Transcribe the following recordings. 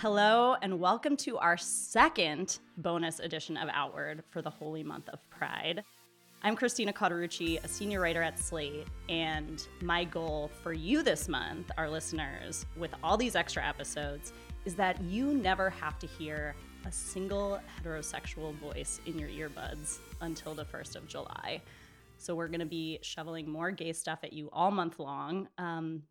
Hello, and welcome to our second bonus edition of Outward for the holy month of Pride. I'm Christina Cauterucci, a senior writer at Slate, and my goal for you this month, our listeners, with all these extra episodes, is that you never have to hear a single heterosexual voice in your earbuds until the 1st of July. So we're going to be shoveling more gay stuff at you all month long. Um,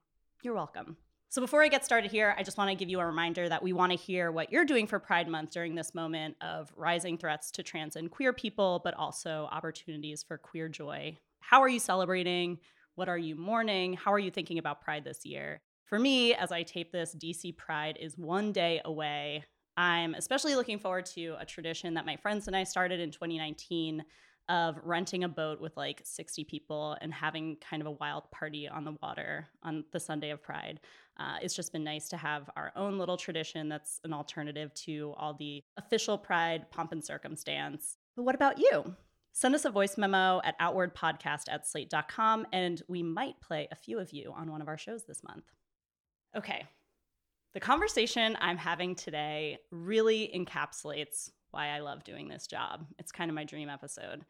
you're welcome. So before I get started here, I just want to give you a reminder that we want to hear what you're doing for Pride Month during this moment of rising threats to trans and queer people, but also opportunities for queer joy. How are you celebrating? What are you mourning? How are you thinking about Pride this year? For me, as I tape this, DC Pride is one day away. I'm especially looking forward to a tradition that my friends and I started in 2019 of renting a boat with like 60 people and having kind of a wild party on the water on the Sunday of Pride. Uh, it's just been nice to have our own little tradition that's an alternative to all the official Pride pomp and circumstance. But what about you? Send us a voice memo at outwardpodcast at slate.com, and we might play a few of you on one of our shows this month. Okay, the conversation I'm having today really encapsulates why I love doing this job. It's kind of my dream episode.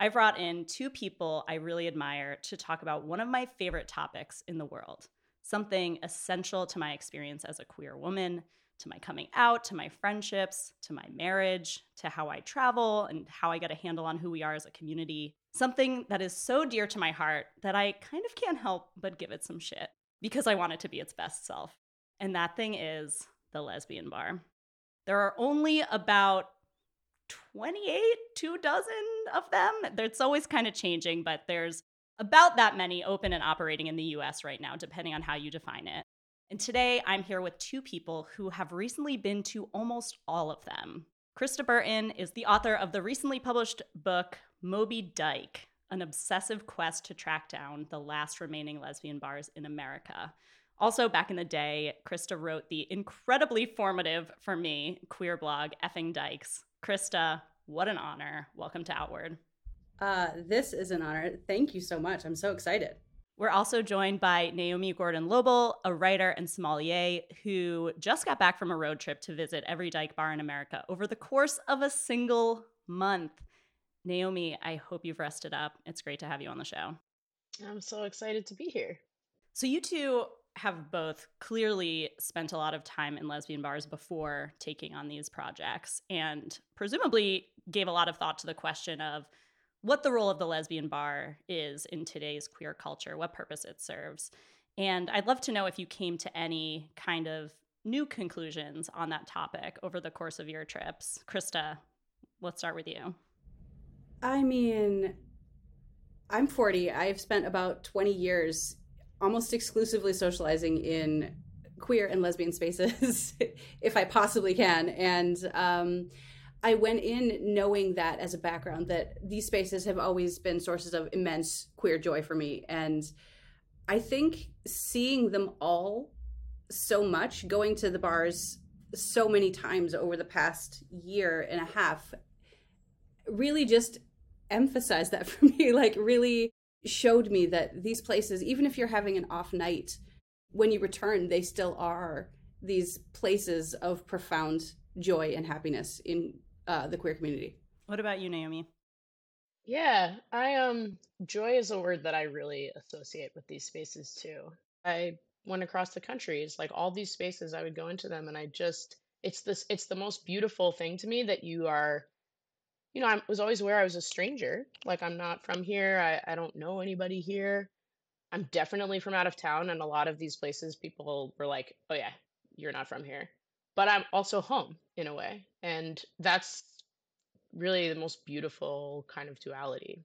I brought in two people I really admire to talk about one of my favorite topics in the world, something essential to my experience as a queer woman, to my coming out, to my friendships, to my marriage, to how I travel and how I get a handle on who we are as a community. Something that is so dear to my heart that I kind of can't help but give it some shit because I want it to be its best self. And that thing is the lesbian bar. There are only about 28, two dozen of them. It's always kind of changing, but there's about that many open and operating in the US right now, depending on how you define it. And today I'm here with two people who have recently been to almost all of them. Krista Burton is the author of the recently published book Moby Dyke, an obsessive quest to track down the last remaining lesbian bars in America. Also, back in the day, Krista wrote the incredibly formative for me queer blog Effing Dykes, Krista, what an honor. Welcome to Outward. Uh, this is an honor. Thank you so much. I'm so excited. We're also joined by Naomi Gordon Loebl, a writer and sommelier who just got back from a road trip to visit every dyke bar in America over the course of a single month. Naomi, I hope you've rested up. It's great to have you on the show. I'm so excited to be here. So, you two have both clearly spent a lot of time in lesbian bars before taking on these projects and presumably gave a lot of thought to the question of what the role of the lesbian bar is in today's queer culture, what purpose it serves. And I'd love to know if you came to any kind of new conclusions on that topic over the course of your trips. Krista, let's start with you. I mean, I'm 40. I've spent about 20 years almost exclusively socializing in queer and lesbian spaces if I possibly can. And um, I went in knowing that as a background that these spaces have always been sources of immense queer joy for me. And I think seeing them all so much, going to the bars so many times over the past year and a half, really just emphasized that for me. Like, really showed me that these places, even if you're having an off night, when you return, they still are these places of profound joy and happiness in uh, the queer community. What about you, Naomi? Yeah, I um joy is a word that I really associate with these spaces too. I went across the country. It's like all these spaces I would go into them and I just it's this it's the most beautiful thing to me that you are you know, I was always aware I was a stranger. Like I'm not from here. I, I don't know anybody here. I'm definitely from out of town, and a lot of these places people were like, "Oh yeah, you're not from here," but I'm also home in a way, and that's really the most beautiful kind of duality.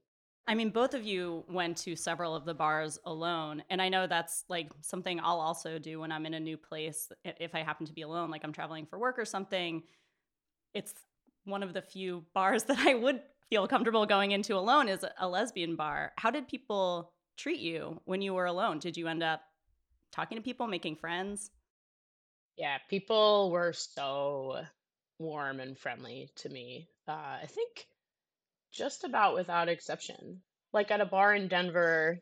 I mean, both of you went to several of the bars alone. And I know that's like something I'll also do when I'm in a new place. If I happen to be alone, like I'm traveling for work or something, it's one of the few bars that I would feel comfortable going into alone is a lesbian bar. How did people treat you when you were alone? Did you end up talking to people, making friends? Yeah, people were so warm and friendly to me. Uh, I think just about without exception. Like at a bar in Denver,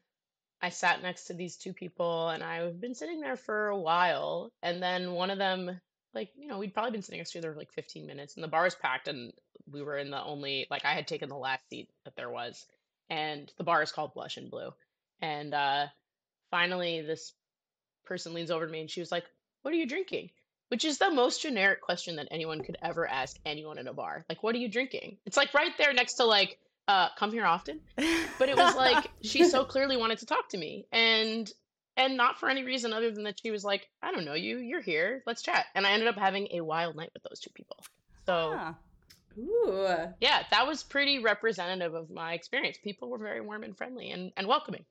I sat next to these two people and I've been sitting there for a while. And then one of them like, you know, we'd probably been sitting next to each other for like 15 minutes and the bar was packed and we were in the only like I had taken the last seat that there was. And the bar is called Blush and Blu. And uh finally this person leans over to me and she was like, What are you drinking? Which is the most generic question that anyone could ever ask anyone in a bar. Like, what are you drinking? It's like right there next to like, uh, come here often. But it was like she so clearly wanted to talk to me. And and not for any reason other than that she was like, I don't know you, you're here, let's chat. And I ended up having a wild night with those two people. So Huh. Ooh. yeah, that was pretty representative of my experience. People were very warm and friendly and, and welcoming.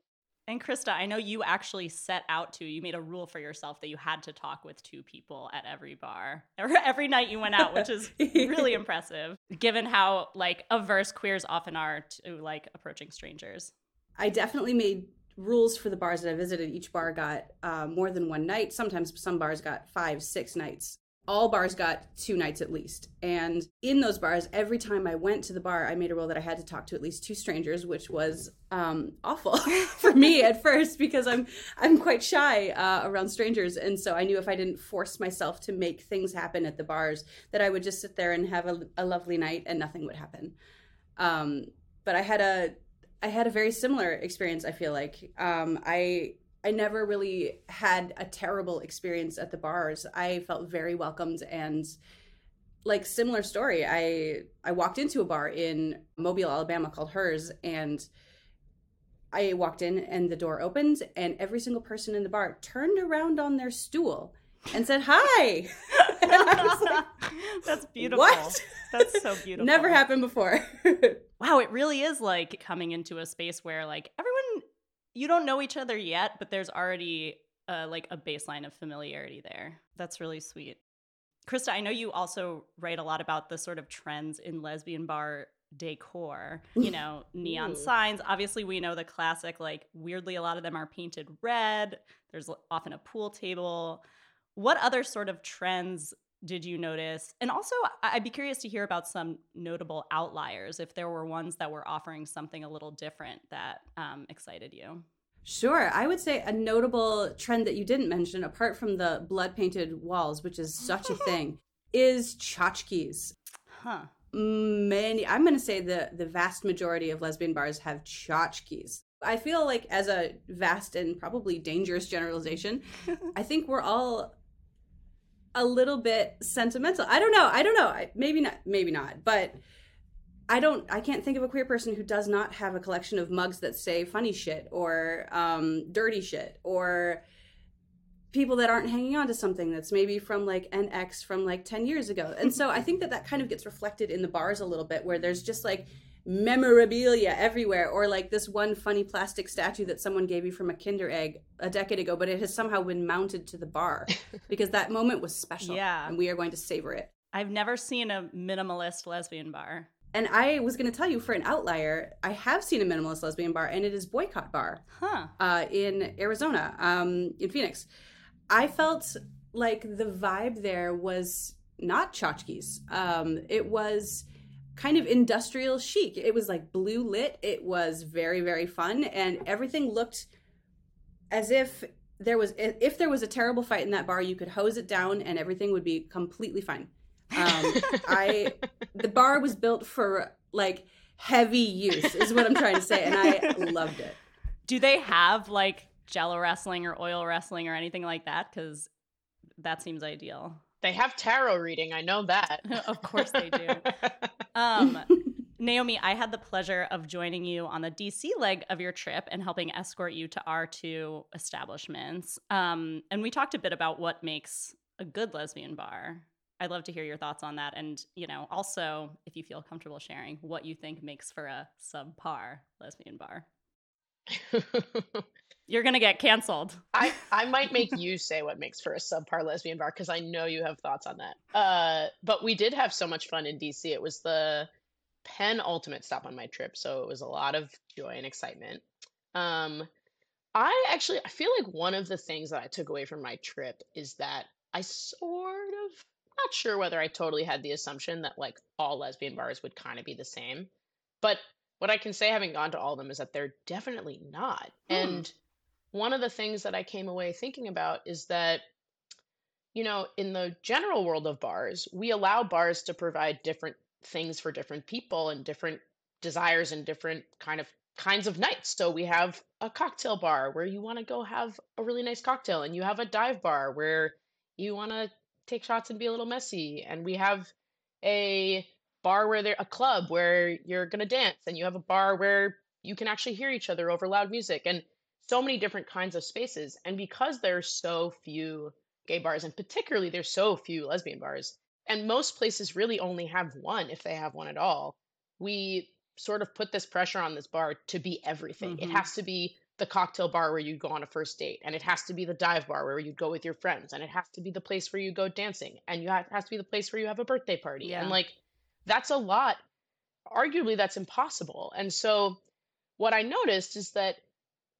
And Krista, I know you actually set out to, you made a rule for yourself that you had to talk with two people at every bar, or every night you went out, which is really impressive, given how like averse queers often are to like approaching strangers. I definitely made rules for the bars that I visited. Each bar got uh, more than one night. Sometimes some bars got five, six nights. All bars got two nights at least. And in those bars, every time I went to the bar, I made a rule that I had to talk to at least two strangers, which was um, awful for me at first because I'm I'm quite shy uh, around strangers, and so I knew if I didn't force myself to make things happen at the bars, that I would just sit there and have a, a lovely night and nothing would happen. Um, but I had a I had a very similar experience. I feel like um, I I never really had a terrible experience at the bars. I felt very welcomed and like similar story. I I walked into a bar in Mobile, Alabama called Herz and I walked in and the door opened and every single person in the bar turned around on their stool and said hi. And like, That's beautiful. What? That's so beautiful. Never happened before. Wow, it really is like coming into a space where like everyone you don't know each other yet, but there's already uh, like a baseline of familiarity there. That's really sweet. Krista, I know you also write a lot about the sort of trends in lesbian bar decor, you know, neon Ooh. signs. Obviously, we know the classic, like, weirdly, a lot of them are painted red. There's often a pool table. What other sort of trends did you notice? And also, I'd be curious to hear about some notable outliers, if there were ones that were offering something a little different that um, excited you. Sure. I would say a notable trend that you didn't mention, apart from the blood painted walls, which is such a thing, is tchotchkes. Huh. Many, I'm going to say the, the vast majority of lesbian bars have tchotchkes. I feel like, as a vast and probably dangerous generalization, I think we're all a little bit sentimental. I don't know. I don't know. I, maybe not. Maybe not. But I don't. I can't think of a queer person who does not have a collection of mugs that say funny shit or um, dirty shit or people that aren't hanging on to something that's maybe from like an ex from like 10 years ago. And so I think that that kind of gets reflected in the bars a little bit where there's just like memorabilia everywhere or like this one funny plastic statue that someone gave you from a kinder egg a decade ago but it has somehow been mounted to the bar because that moment was special Yeah. and we are going to savor it I've never seen a minimalist lesbian bar. and i was going to tell you for an outlier i have seen a minimalist lesbian bar and it is boycott bar Huh. uh, in arizona um, in phoenix i felt like the vibe there was not tchotchkes um, it was kind of industrial chic it was like blue lit it was very very fun and everything looked as if there was if there was a terrible fight in that bar you could hose it down and everything would be completely fine um, i the bar was built for like heavy use is what i'm trying to say and i loved it Do they have like jello wrestling or oil wrestling or anything like that? Because that seems ideal. They have tarot reading. I know that. of course they do. Um, Naomi, I had the pleasure of joining you on the DC leg of your trip and helping escort you to our two establishments. Um, and we talked a bit about what makes a good lesbian bar. I'd love to hear your thoughts on that. And, you know, also, if you feel comfortable sharing, what you think makes for a subpar lesbian bar. You're going to get canceled. I, I might make you say what makes for a subpar lesbian bar because I know you have thoughts on that. Uh, but we did have so much fun in DC. It was the penultimate stop on my trip, so it was a lot of joy and excitement. Um, I actually I feel like one of the things that I took away from my trip is that I sort of not sure whether I totally had the assumption that like all lesbian bars would kind of be the same, but what I can say having gone to all of them is that they're definitely not. Hmm. And one of the things that I came away thinking about is that you know, in the general world of bars, we allow bars to provide different things for different people and different desires and different kind of kinds of nights. So we have a cocktail bar where you want to go have a really nice cocktail, and you have a dive bar where you want to take shots and be a little messy, and we have a bar where there a club where you're going to dance, and you have a bar where you can actually hear each other over loud music, and so many different kinds of spaces. And because there's so few gay bars, and particularly there's so few lesbian bars, and most places really only have one if they have one at all, we sort of put this pressure on this bar to be everything. Mm-hmm. It has to be the cocktail bar where you go on a first date, and it has to be the dive bar where you go with your friends, and it has to be the place where you go dancing, and you have, it has to be the place where you have a birthday party. Yeah. And like that's a lot. Arguably, that's impossible. And so, what I noticed is that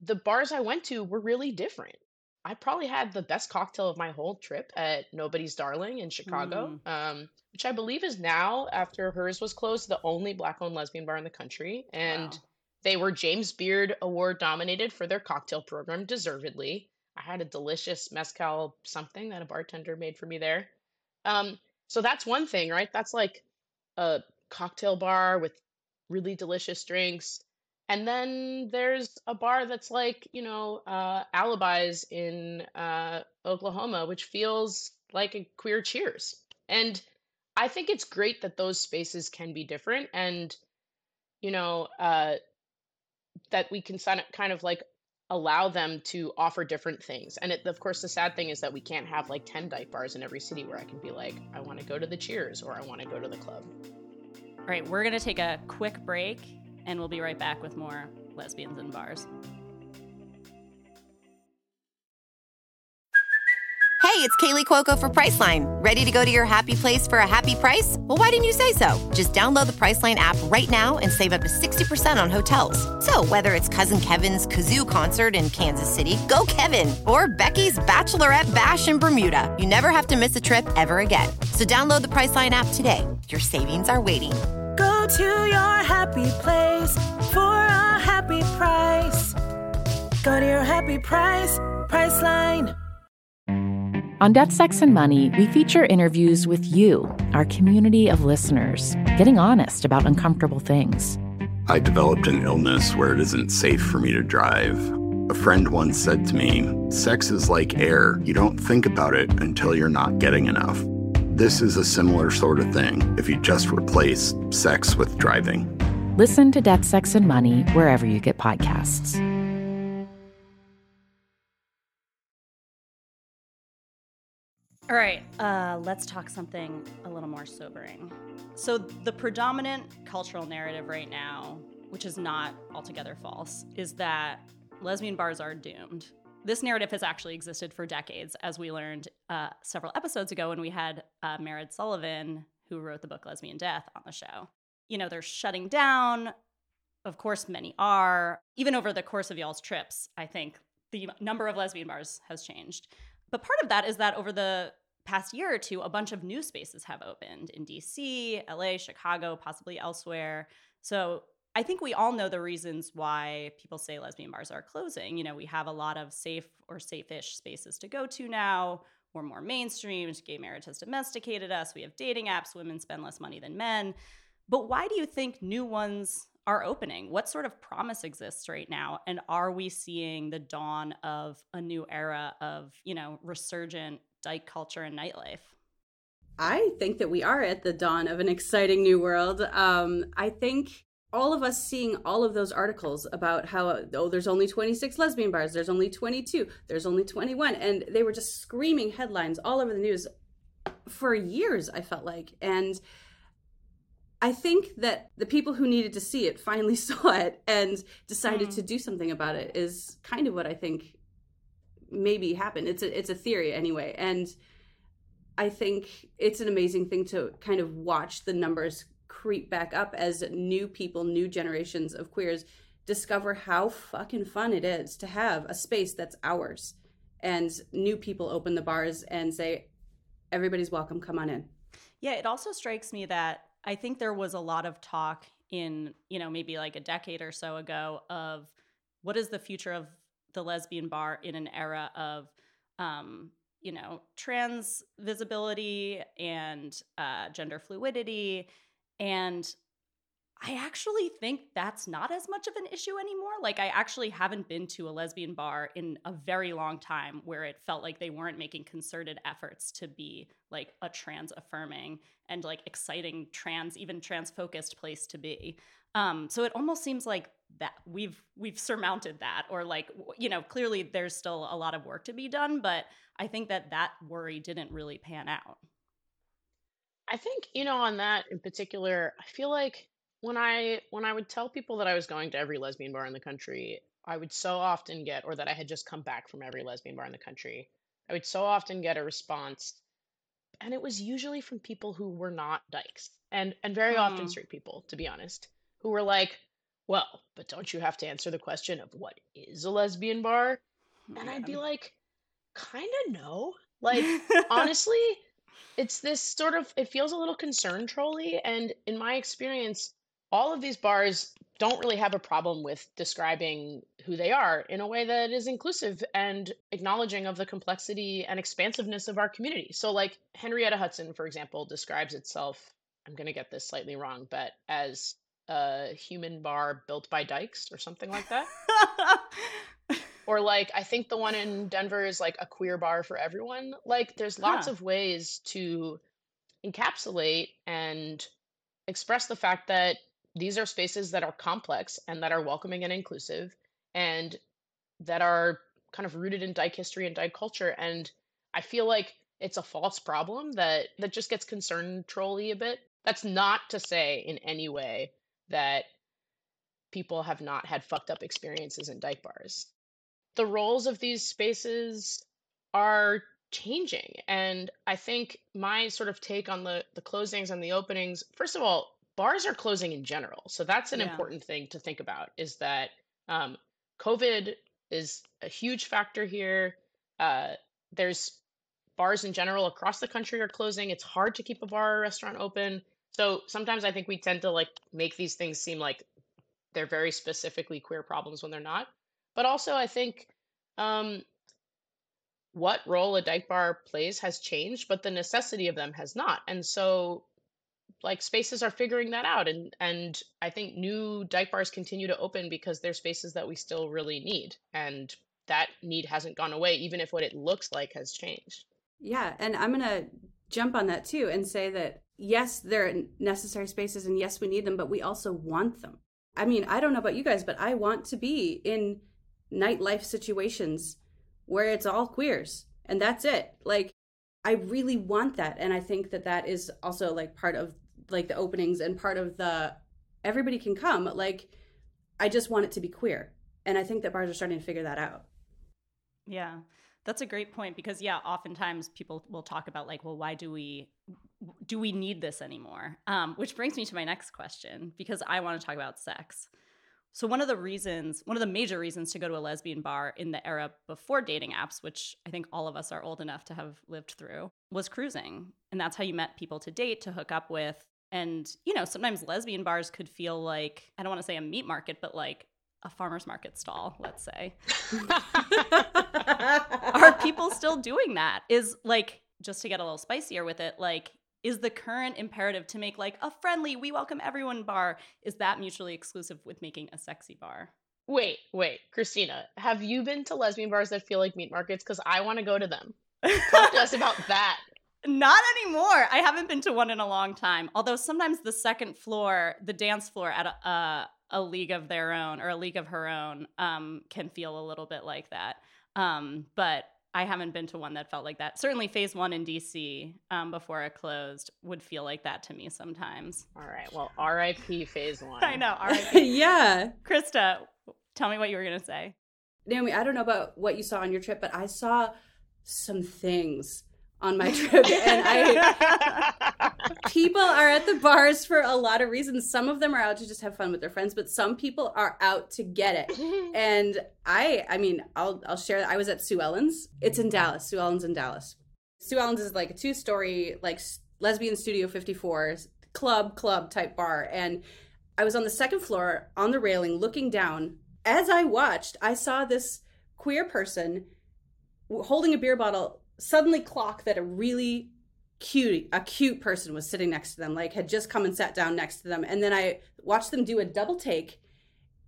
the bars I went to were really different. I probably had the best cocktail of my whole trip at Nobody's Darling in Chicago, mm. um, which I believe is now, after Herz was closed, the only black owned lesbian bar in the country. And wow. they were James Beard Award nominated for their cocktail program, deservedly. I had a delicious mezcal something that a bartender made for me there. Um, so that's one thing, right? That's like a cocktail bar with really delicious drinks and then there's a bar that's like you know uh, alibis in uh, oklahoma which feels like a queer cheers. And i think it's great that those spaces can be different and you know uh, that we can kind of like allow them to offer different things. And it, of course the sad thing is that we can't have like 10 dive bars in every city where i can be like i want to go to the cheers or i want to go to the club. All right we're going to take a quick break and we'll be right back with more lesbians in bars. Hey, it's Kaley Cuoco for Priceline. Ready to go to your happy place for a happy price? Well, why didn't you say so? Just download the Priceline app right now and save up to 60% on hotels. So, whether it's Cousin Kevin's Kazoo concert in Kansas City, go Kevin, or Becky's Bachelorette Bash in Bermuda, you never have to miss a trip ever again. So, download the Priceline app today. Your savings are waiting Go to your happy place for a happy price. Go to your happy price, Priceline. On Death, Sex, and Money, we feature interviews with you, our community of listeners, getting honest about uncomfortable things. I developed an illness where it isn't safe for me to drive. A friend once said to me, Sex is like air. You don't think about it until you're not getting enough. This is a similar sort of thing if you just replace sex with driving. Listen to Death, Sex, and Money wherever you get podcasts. All right, uh, let's talk something a little more sobering. So, the predominant cultural narrative right now, which is not altogether false, is that lesbian bars are doomed this narrative has actually existed for decades, as we learned uh, several episodes ago when we had uh, Mairead Sullivan, who wrote the book Lesbian Death, on the show. You know, they're shutting down. Of course, many are. Even over the course of y'all's trips, I think the number of lesbian bars has changed. But part of that is that over the past year or two, a bunch of new spaces have opened in DC, LA, Chicago, possibly elsewhere. So I think we all know the reasons why people say lesbian bars are closing. You know, we have a lot of safe or safe-ish spaces to go to now. We're more mainstreamed. Gay marriage has domesticated us. We have dating apps. Women spend less money than men. But why do you think new ones are opening? What sort of promise exists right now? And are we seeing the dawn of a new era of, you know, resurgent dyke culture and nightlife? I think that we are at the dawn of an exciting new world. Um, I think all of us seeing all of those articles about how oh there's only 26 lesbian bars there's only 22 there's only 21 and they were just screaming headlines all over the news for years i felt like. And i think that the people who needed to see it finally saw it and decided mm. to do something about it is kind of what i think maybe happened. It's a it's a theory anyway. And i think it's an amazing thing to kind of watch the numbers creep back up as new people, new generations of queers discover how fucking fun it is to have a space that's ours. And new people open the bars and say, everybody's welcome, come on in. Yeah, it also strikes me that I think there was a lot of talk in, you know, maybe like a decade or so ago of what is the future of the lesbian bar in an era of um, you know, trans visibility and uh, gender fluidity. And I actually think that's not as much of an issue anymore. Like, I actually haven't been to a lesbian bar in a very long time where it felt like they weren't making concerted efforts to be like a trans affirming and like exciting trans, even trans focused place to be. Um, so it almost seems like that we've we've surmounted that, or like you know, clearly there's still a lot of work to be done, but I think that that worry didn't really pan out. I think, you know, on that in particular, I feel like when I when I would tell people that I was going to every lesbian bar in the country, I would so often get or that I had just come back from every lesbian bar in the country. I would so often get a response and it was usually from people who were not dykes and and very often Hmm. straight people, to be honest, who were like, "Well, but don't you have to answer the question of what is a lesbian bar?" And I'd be like, "Kind of no." Like honestly, it's this sort of it feels a little concern trolly and in my experience all of these bars don't really have a problem with describing who they are in a way that is inclusive and acknowledging of the complexity and expansiveness of our community. So like Henrietta Hudson for example describes itself I'm going to get this slightly wrong but as a human bar built by dykes or something like that. or like I think the one in Denver is like a queer bar for everyone. Like there's lots Huh. of ways to encapsulate and express the fact that these are spaces that are complex and that are welcoming and inclusive and that are kind of rooted in dyke history and dyke culture and I feel like it's a false problem that that just gets concern trolly a bit. That's not to say in any way that people have not had fucked up experiences in dyke bars the roles of these spaces are changing. And i think my sort of take on the the closings and the openings first of all bars are closing in general. So that's an Yeah. important thing to think about is that um, covid is a huge factor here. Uh, there's bars in general across the country are closing. It's hard to keep a bar or restaurant open. So sometimes i think we tend to like make these things seem like they're very specifically queer problems when they're not. But also I think um, what role a dyke bar plays has changed, but the necessity of them has not. And so, like spaces are figuring that out, and and I think new dyke bars continue to open because they're spaces that we still really need, and that need hasn't gone away, even if what it looks like has changed. Yeah, and I'm to jump on that too and say that yes, they're necessary spaces and yes, we need them, but we also want them. I mean, I don't know about you guys, but I want to be in nightlife situations where it's all queers and that's it. Like I really want that and I think that that is also like part of like the openings and part of the everybody can come. Like I just want it to be queer. And I think that bars are starting to figure that out. Yeah. That's a great point because yeah, oftentimes people will talk about like, well, why do we do we need this anymore? Um, which brings me to my next question because I want to talk about sex. So one of the reasons, one of the major reasons to go to a lesbian bar in the era before dating apps, which I think all of us are old enough to have lived through, was cruising. And that's how you met people to date, to hook up with. And, you know, sometimes lesbian bars could feel like, I don't want to say a meat market, but like a farmer's market stall, let's say. are people still doing that? Is like just to get a little spicier with it, like is the current imperative to make like a friendly, we welcome everyone bar, is that mutually exclusive with making a sexy bar? Wait, wait, Christina, have you been to lesbian bars that feel like meat markets? Because I want to go to them. Talk to us about that. Not anymore. I haven't been to one in a long time. Although sometimes the second floor, the dance floor at a, a, a league of their own or a league of her own, um, can feel a little bit like that. Um, but I haven't been to one that felt like that. Certainly, Phase One in DC um, before it closed would feel like that to me sometimes. All right, well, RIP phase one. I know. All right, yeah. Krista, tell me what you were gonna say. Naomi, I don't know about what you saw on your trip, but I saw some things on my trip and I people are at the bars for a lot of reasons. Some of them are out to just have fun with their friends, but some people are out to get it. And I I mean, I'll I'll share that I was at Sue Ellen's. It's in Dallas. Sue Ellen's in Dallas. Sue Ellen's is like a two-story like lesbian studio 54 club club type bar and I was on the second floor on the railing looking down. As I watched, I saw this queer person holding a beer bottle suddenly clock that a really cute a cute person was sitting next to them like had just come and sat down next to them. And then i watched them do a double take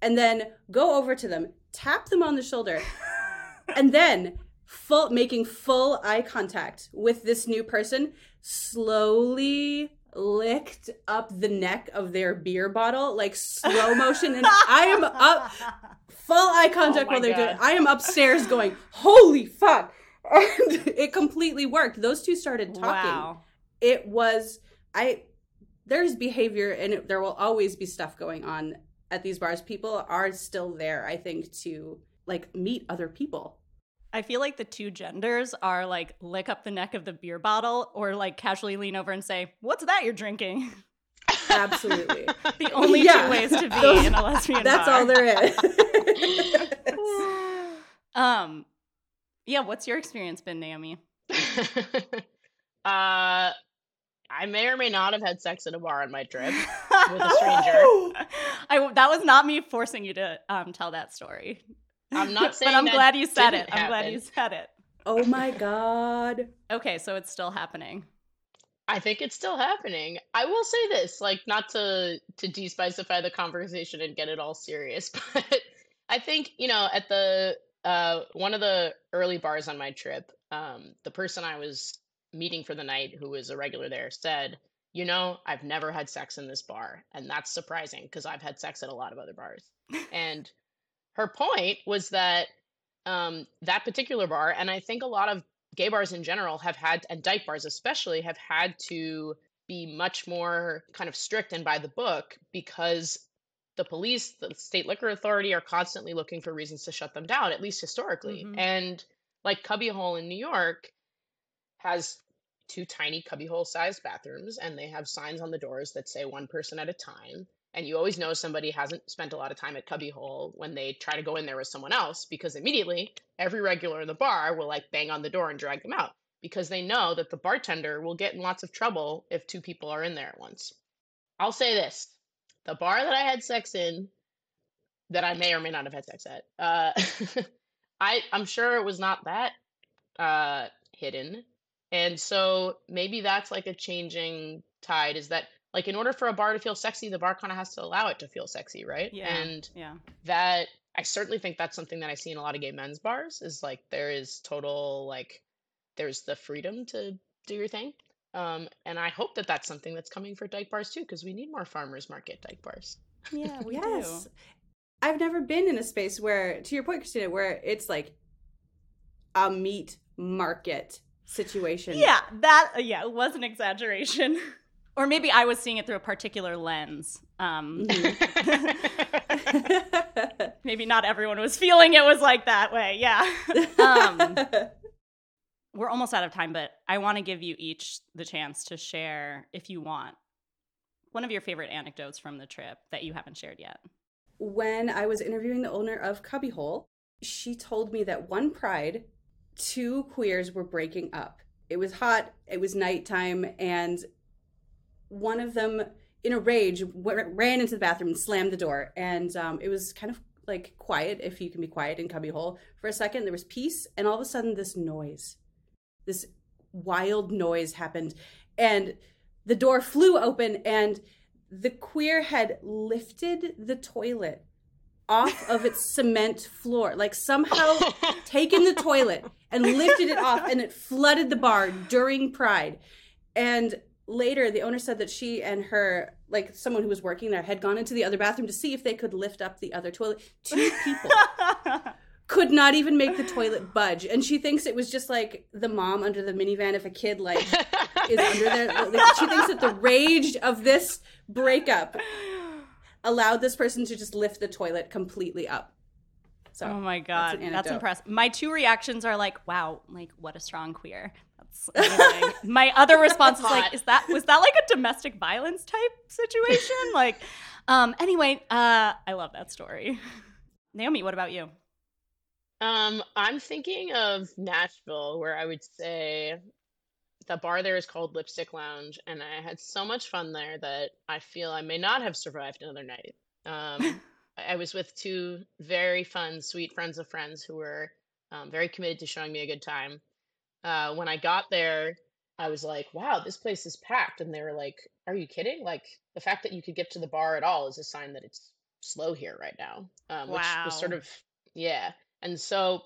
and then go over to them tap them on the shoulder and then full making full eye contact with this new person slowly licked up the neck of their beer bottle like slow motion. And i am up full eye contact Oh while they're doing it. i am upstairs going holy fuck and it completely worked those two started talking Wow. it was i there's behavior and it, there will always be stuff going on at these bars people are still there i think to like meet other people I feel like the two genders are like lick up the neck of the beer bottle or like casually lean over and say, What's that you're drinking? absolutely The only Yeah. two ways to be Those- in a lesbian that's bar. all there is um yeah, what's your experience been, Naomi? uh, I may or may not have had sex at a bar on my trip with a stranger. I that was not me forcing you to um tell that story. I'm not saying but I'm that glad you said it. didn't I'm glad you said it. oh my god Okay, so it's still happening. I think it's still happening. I will say this, like not to to despicify the conversation and get it all serious, but I think, you know, at the uh one of the early bars on my trip, um the person I was meeting for the night who was a regular there said, "You know, I've never had sex in this bar, and that's surprising because I've had sex at a lot of other bars." and her point was that um that particular bar and I think a lot of gay bars in general have had and dyke bars especially have had to be much more kind of strict and by the book because the police the state liquor authority are constantly looking for reasons to shut them down at least historically. Mhm. and like cubbyhole in new york has two tiny cubbyhole sized bathrooms and they have signs on the doors that say one person at a time. And you always know somebody hasn't spent a lot of time at cubbyhole when they try to go in there with someone else because immediately every regular in the bar will like bang on the door and drag them out because they know that the bartender will get in lots of trouble if two people are in there at once. I'll say this the bar that i had sex in that i may or may not have had sex at uh, I, i'm sure it was not that uh, hidden and so maybe that's like a changing tide is that like in order for a bar to feel sexy, the bar kind of has to allow it to feel sexy, right? Yeah. And Yeah. that I certainly think that's something that I see in a lot of gay men's bars is like there is total like there's the freedom to do your thing. Um, and I hope that that's something that's coming for dyke bars too, because we need more farmers market dyke bars. Yeah, we yes do. i've never been in a space where to your point christina where it's like a meat market situation Yeah, that uh, yeah, it was an exaggeration. or maybe I was seeing it through a particular lens. Um maybe not everyone was feeling it was like that way. Yeah. um we're almost out of time, but I want to give you each the chance to share if you want one of your favorite anecdotes from the trip that you haven't shared yet. when I was interviewing the owner of Cubbyhole, she told me that one pride, two queers were breaking up. It was hot, it was nighttime, and one of them, in a rage, w- ran into the bathroom and slammed the door. And um, it was kind of like quiet, if you can be quiet in Cubbyhole. For a second, there was peace, and all of a sudden, this noise, this wild noise happened. And the door flew open, and the queer had lifted the toilet off of its cement floor, like somehow taken the toilet and lifted it off, and it flooded the bar during Pride. And later, the owner said that she and her, like someone who was working there, had gone into the other bathroom to see if they could lift up the other toilet. Two people could not even make the toilet budge, and she thinks it was just like the mom under the minivan if a kid like is under there. Like, she thinks that the rage of this breakup allowed this person to just lift the toilet completely up. So, oh my god, an that's, impressive. My two reactions are like, "Wow, like what a strong queer." That's. My other response is like, "Is that was that like a domestic violence type situation?" like, um. Anyway, uh, I love that story. Naomi, what about you? Um, I'm thinking of Nashville, where I would say the bar there is called Lipstick Lounge, and I had so much fun there that I feel I may not have survived another night. Um, I was with two very fun, sweet friends of friends who were um, very committed to showing me a good time. uh, when I got there, I was like, wow, this place is packed. And they were like, are you kidding? Like, the fact that you could get to the bar at all is a sign that it's slow here right now. Um, which was sort of, yeah. And so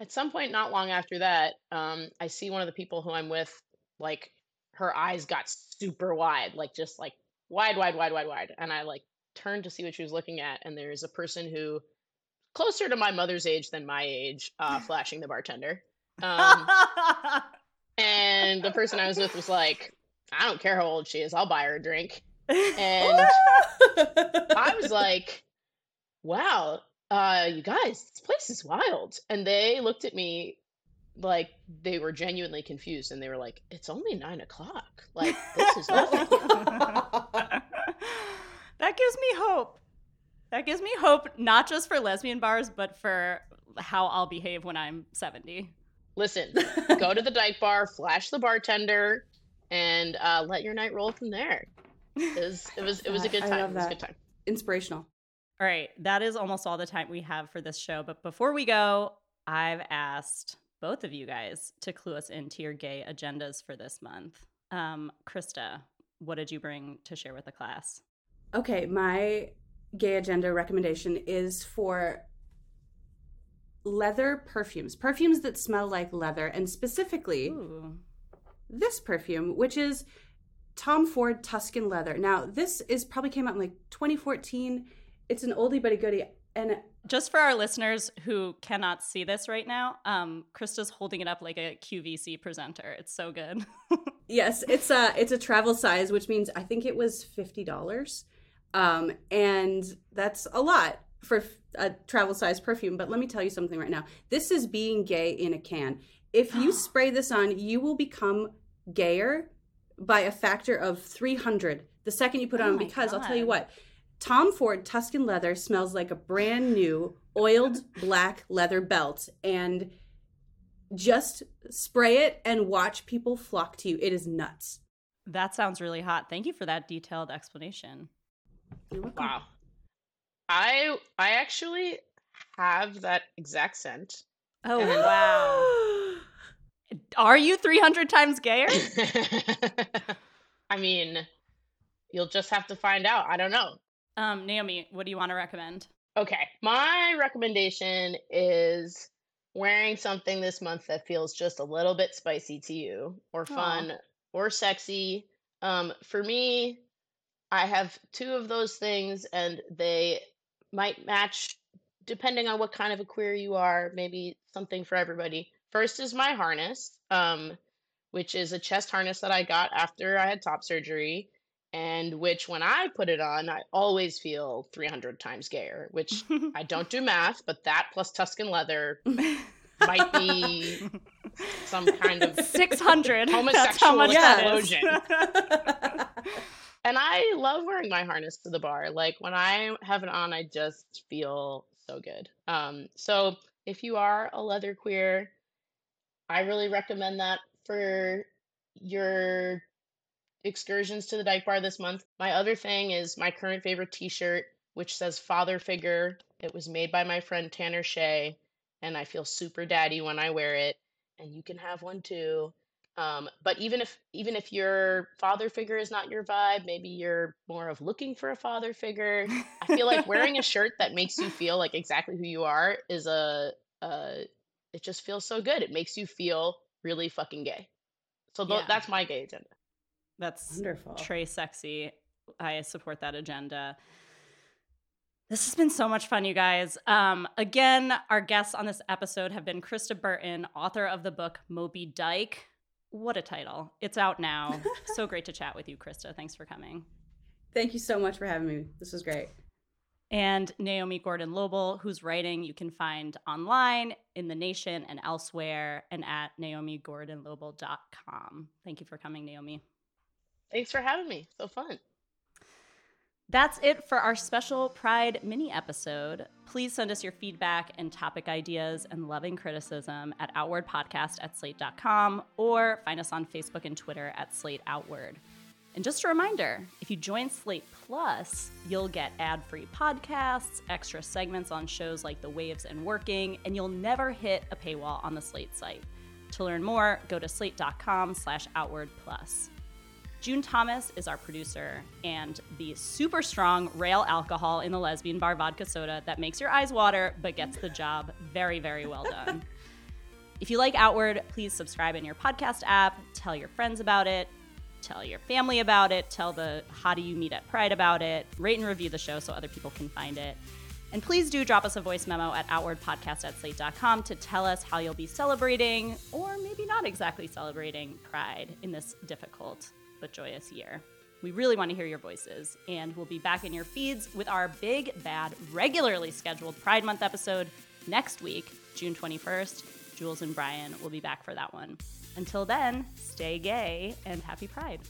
at some point, not long after that, um, I see one of the people who I'm with, like, her eyes got super wide, like, just like wide, wide, wide, wide, wide. And I like turned to see what she was looking at. And there's a person who, closer to my mother's age than my age, uh, flashing the bartender. Um, and the person I was with was like, I don't care how old she is, I'll buy her a drink. And I was like, wow, uh, you guys, this place is wild. And they looked at me like they were genuinely confused and they were like, it's only nine o'clock. Like, this is nothing. that gives me hope. That gives me hope, not just for lesbian bars, but for how I'll behave when I'm 70. Listen, go to the dyke bar, flash the bartender, and uh, let your night roll from there. It was, it was, it was a good I time. love It was a that. good time. Inspirational. All right, that is almost all the time we have for this show. But before we go, I've asked both of you guys to clue us into your gay agendas for this month. Um, Krista, what did you bring to share with the class? Okay, my gay agenda recommendation is for leather perfumes, perfumes that smell like leather, and specifically Ooh. this perfume, which is Tom Ford Tuscan Leather. Now, this is probably came out in like 2014. It's an oldie but a goodie, and Just for our listeners who cannot see this right now, um, Krista's holding it up like a QVC presenter. It's so good. Yes, it's a it's a travel size, which means I think it was fifty dollars, um, and that's a lot for a travel size perfume. But let me tell you something right now. This is being gay in a can. If you spray this on, you will become gayer by a factor of three hundred the second you put it Oh on. Because I'll tell you what, Tom Ford Tuscan leather smells like a brand new oiled black leather belt, and just spray it and watch people flock to you. It is nuts. that sounds really hot. Thank you for that detailed explanation. You're welcome. Wow. I I actually have that exact scent. Oh, And- wow. Are you 300 times gayer? I mean, you'll just have to find out. I don't know. Um, Naomi, what do you want to recommend? Okay, my recommendation is wearing something this month that feels just a little bit spicy to you, or fun, or sexy. Um, for me, I have two of those things, and they might match depending on what kind of a queer you are. Maybe something for everybody. First is my harness, um, which is a chest harness that I got after I had top surgery and which when I put it on, I always feel 300 times gayer, which I don't do math, but that plus Tuscan leather might be some kind of 600. That's how Homosexual much that is. explosion. And I love wearing my harness to the bar. Like when I have it on, I just feel so good. Um, so if you are a leather queer, I really recommend that for your excursions to the Dyke Bar this month. My other thing is my current favorite T-shirt, which says Father Figure. It was made by my friend Tanner Shea, and I feel super daddy when I wear it. And you can have one too. Um, but even if even if your father figure is not your vibe, maybe you're more of looking for a father figure. I feel like wearing a shirt that makes you feel like exactly who you are is a, uh, it just feels so good. It makes you feel really fucking gay. So tho- Yeah. that's my gay agenda. That's Wonderful. Trey Sexy. I support that agenda. This has been so much fun, you guys. Um, again, our guests on this episode have been Krista Burton, author of the book Moby Dyke. What a title. It's out now. so great to chat with you, Krista. Thanks for coming. Thank you so much for having me. This was great. And Naomi Gordon Loebl, whose writing you can find online in The Nation and elsewhere and at naomigordonloebl.com. Thank you for coming, Naomi. Thanks for having me. So fun. That's it for our special Pride mini episode. Please send us your feedback and topic ideas and loving criticism at outwardpodcast at slate.com or find us on Facebook and Twitter at Slate Outward. And just a reminder if you join Slate Plus, you'll get ad free podcasts, extra segments on shows like The Waves and Working, and you'll never hit a paywall on the Slate site. To learn more, go to slate.com slash outward plus. June Thomas is our producer, and the super strong rail alcohol in the lesbian bar vodka soda that makes your eyes water but gets the job very, very well done. if you like Outward, please subscribe in your podcast app, tell your friends about it, tell your family about it, tell the How Do You Meet at Pride about it, rate and review the show so other people can find it. And please do drop us a voice memo at outwardpodcast at slate.com to tell us how you'll be celebrating, or maybe not exactly celebrating, Pride in this difficult but joyous year. We really want to hear your voices, and we'll be back in your feeds with our big, bad, regularly scheduled Pride Month episode next week, June 21st. Jules and Bryan will be back for that one. Until then, stay gay and happy Pride.